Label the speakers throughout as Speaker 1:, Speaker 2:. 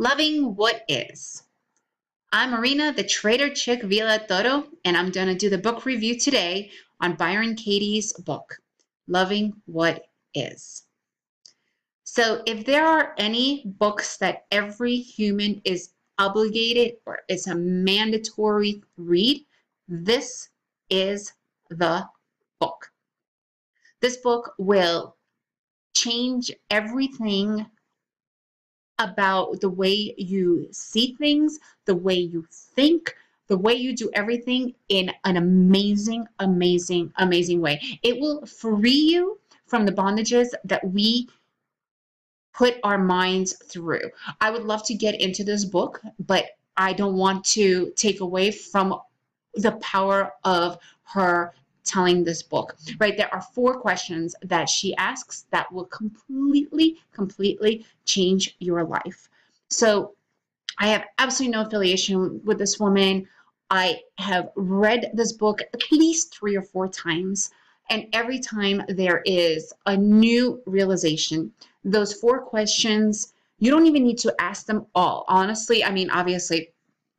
Speaker 1: Loving What Is. I'm Marina, the Trader Chick Villatoro, and I'm going to do the book review today on Byron Katie's book, Loving What Is. So, if there are any books that every human is obligated or it's a mandatory read, this is the book. This book will change everything about the way you see things, the way you think, the way you do everything in an amazing, amazing, amazing way. It will free you from the bondages that we put our minds through. I would love to get into this book, but I don't want to take away from the power of her telling this book, right? There are four questions that she asks that will completely, completely change your life. So I have absolutely no affiliation with this woman. I have read this book at least three or four times. And every time there is a new realization, those four questions, you don't even need to ask them all. Honestly, I mean, obviously,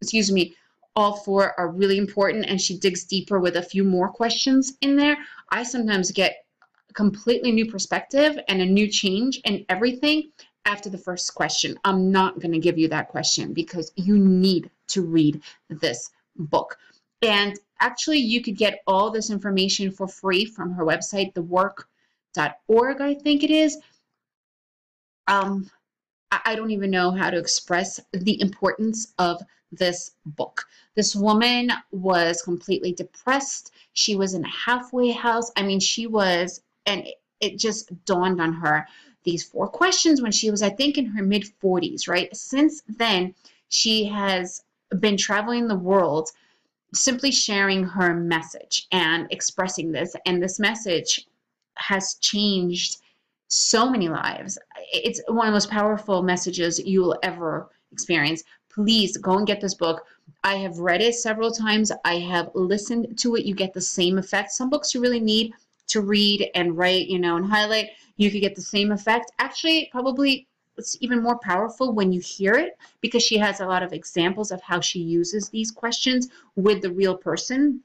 Speaker 1: excuse me, all four are really important and she digs deeper with a few more questions in there. I sometimes get a completely new perspective and a new change in everything after the first question. I'm not going to give you that question because you need to read this book. And actually, you could get all this information for free from her website, thework.org, I think it is. Um, I don't even know how to express the importance of this book. This woman was completely depressed. She was in a halfway house. I mean, she was, and it just dawned on her these four questions when she was, I think, in her mid 40s, right? Since then, she has been traveling the world simply sharing her message and expressing this. And this message has changed so many lives. It's one of the most powerful messages you'll ever experience please go and get this book. I have read it several times. I have listened to it. You get the same effect. Some books you really need to read and write, you know, and highlight. You could get the same effect. Actually, probably it's even more powerful when you hear it because she has a lot of examples of how she uses these questions with the real person.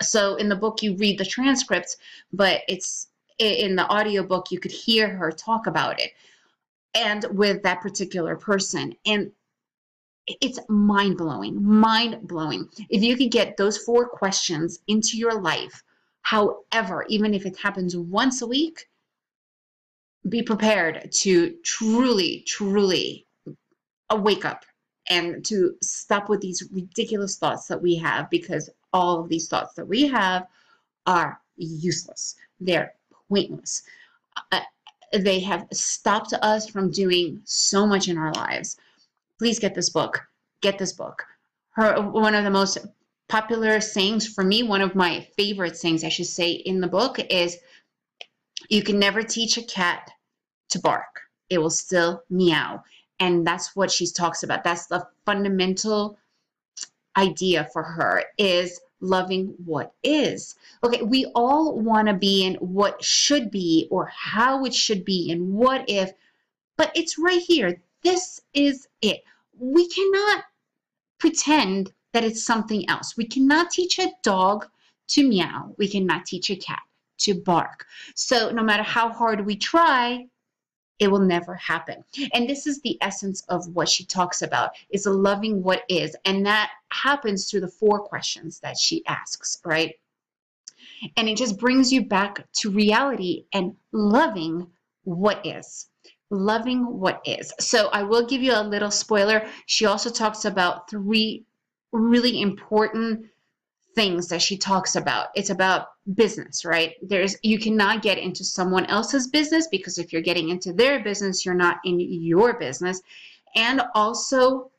Speaker 1: So in the book, you read the transcripts, but it's in the audiobook, you could hear her talk about it and with that particular person. And it's mind blowing, mind blowing. If you could get those four questions into your life, however, even if it happens once a week, be prepared to truly, truly wake up and to stop with these ridiculous thoughts that we have because all of these thoughts that we have are useless. They're pointless. Uh, they have stopped us from doing so much in our lives please get this book. Get this book. Her one of the most popular sayings for me, one of my favorite sayings I should say in the book is you can never teach a cat to bark. It will still meow. And that's what she talks about. That's the fundamental idea for her is loving what is. Okay, we all want to be in what should be or how it should be and what if, but it's right here. This is it. We cannot pretend that it's something else. We cannot teach a dog to meow. We cannot teach a cat to bark. So no matter how hard we try, it will never happen. And this is the essence of what she talks about is loving what is. And that happens through the four questions that she asks, right? And it just brings you back to reality and loving what is loving what is. So I will give you a little spoiler. She also talks about three really important things that she talks about. It's about business, right? There's you cannot get into someone else's business because if you're getting into their business, you're not in your business. And also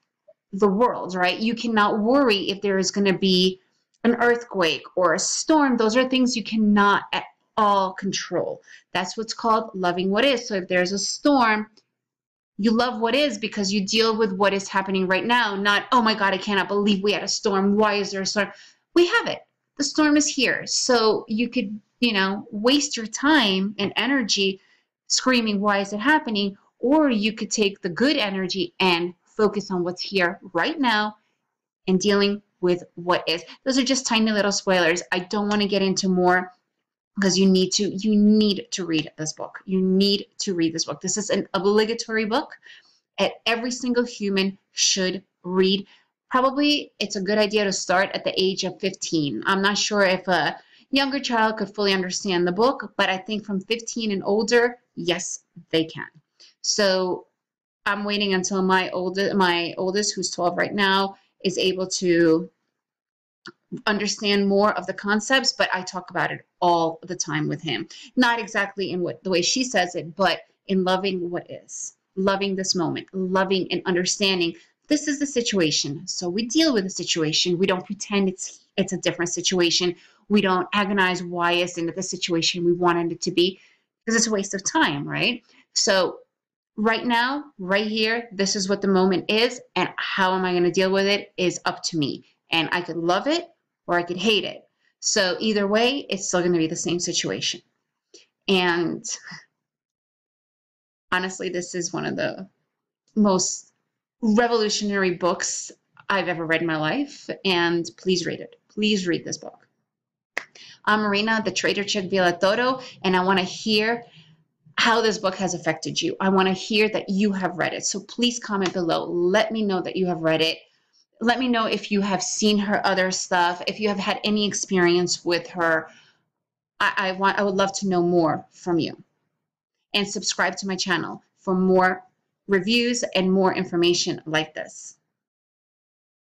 Speaker 1: the world, right? You cannot worry if there is going to be an earthquake or a storm. Those are things you cannot at all control. That's what's called loving what is. So if there's a storm, you love what is because you deal with what is happening right now, not, oh my God, I cannot believe we had a storm. Why is there a storm? We have it. The storm is here. So you could, you know, waste your time and energy screaming, why is it happening? Or you could take the good energy and focus on what's here right now and dealing with what is. Those are just tiny little spoilers. I don't want to get into more because you need to you need to read this book. You need to read this book. This is an obligatory book that every single human should read. Probably it's a good idea to start at the age of 15. I'm not sure if a younger child could fully understand the book, but I think from 15 and older, yes, they can. So I'm waiting until my oldest, my oldest, who's 12 right now, is able to understand more of the concepts, but I talk about it all the time with him. Not exactly in what the way she says it, but in loving what is, loving this moment, loving and understanding this is the situation. So we deal with the situation. We don't pretend it's it's a different situation. We don't agonize why isn't it the situation we wanted it to be because it's a waste of time, right? So right now, right here, this is what the moment is, and how am I going to deal with it is up to me. And I could love it or I could hate it. So either way, it's still going to be the same situation. And honestly, this is one of the most revolutionary books I've ever read in my life. And please read it. Please read this book. I'm Marina, the Trader Chick Villatoro, and I want to hear how this book has affected you. I want to hear that you have read it. So please comment below. Let me know that you have read it. Let me know if you have seen her other stuff, if you have had any experience with her. I, I want I would love to know more from you. And subscribe to my channel for more reviews and more information like this.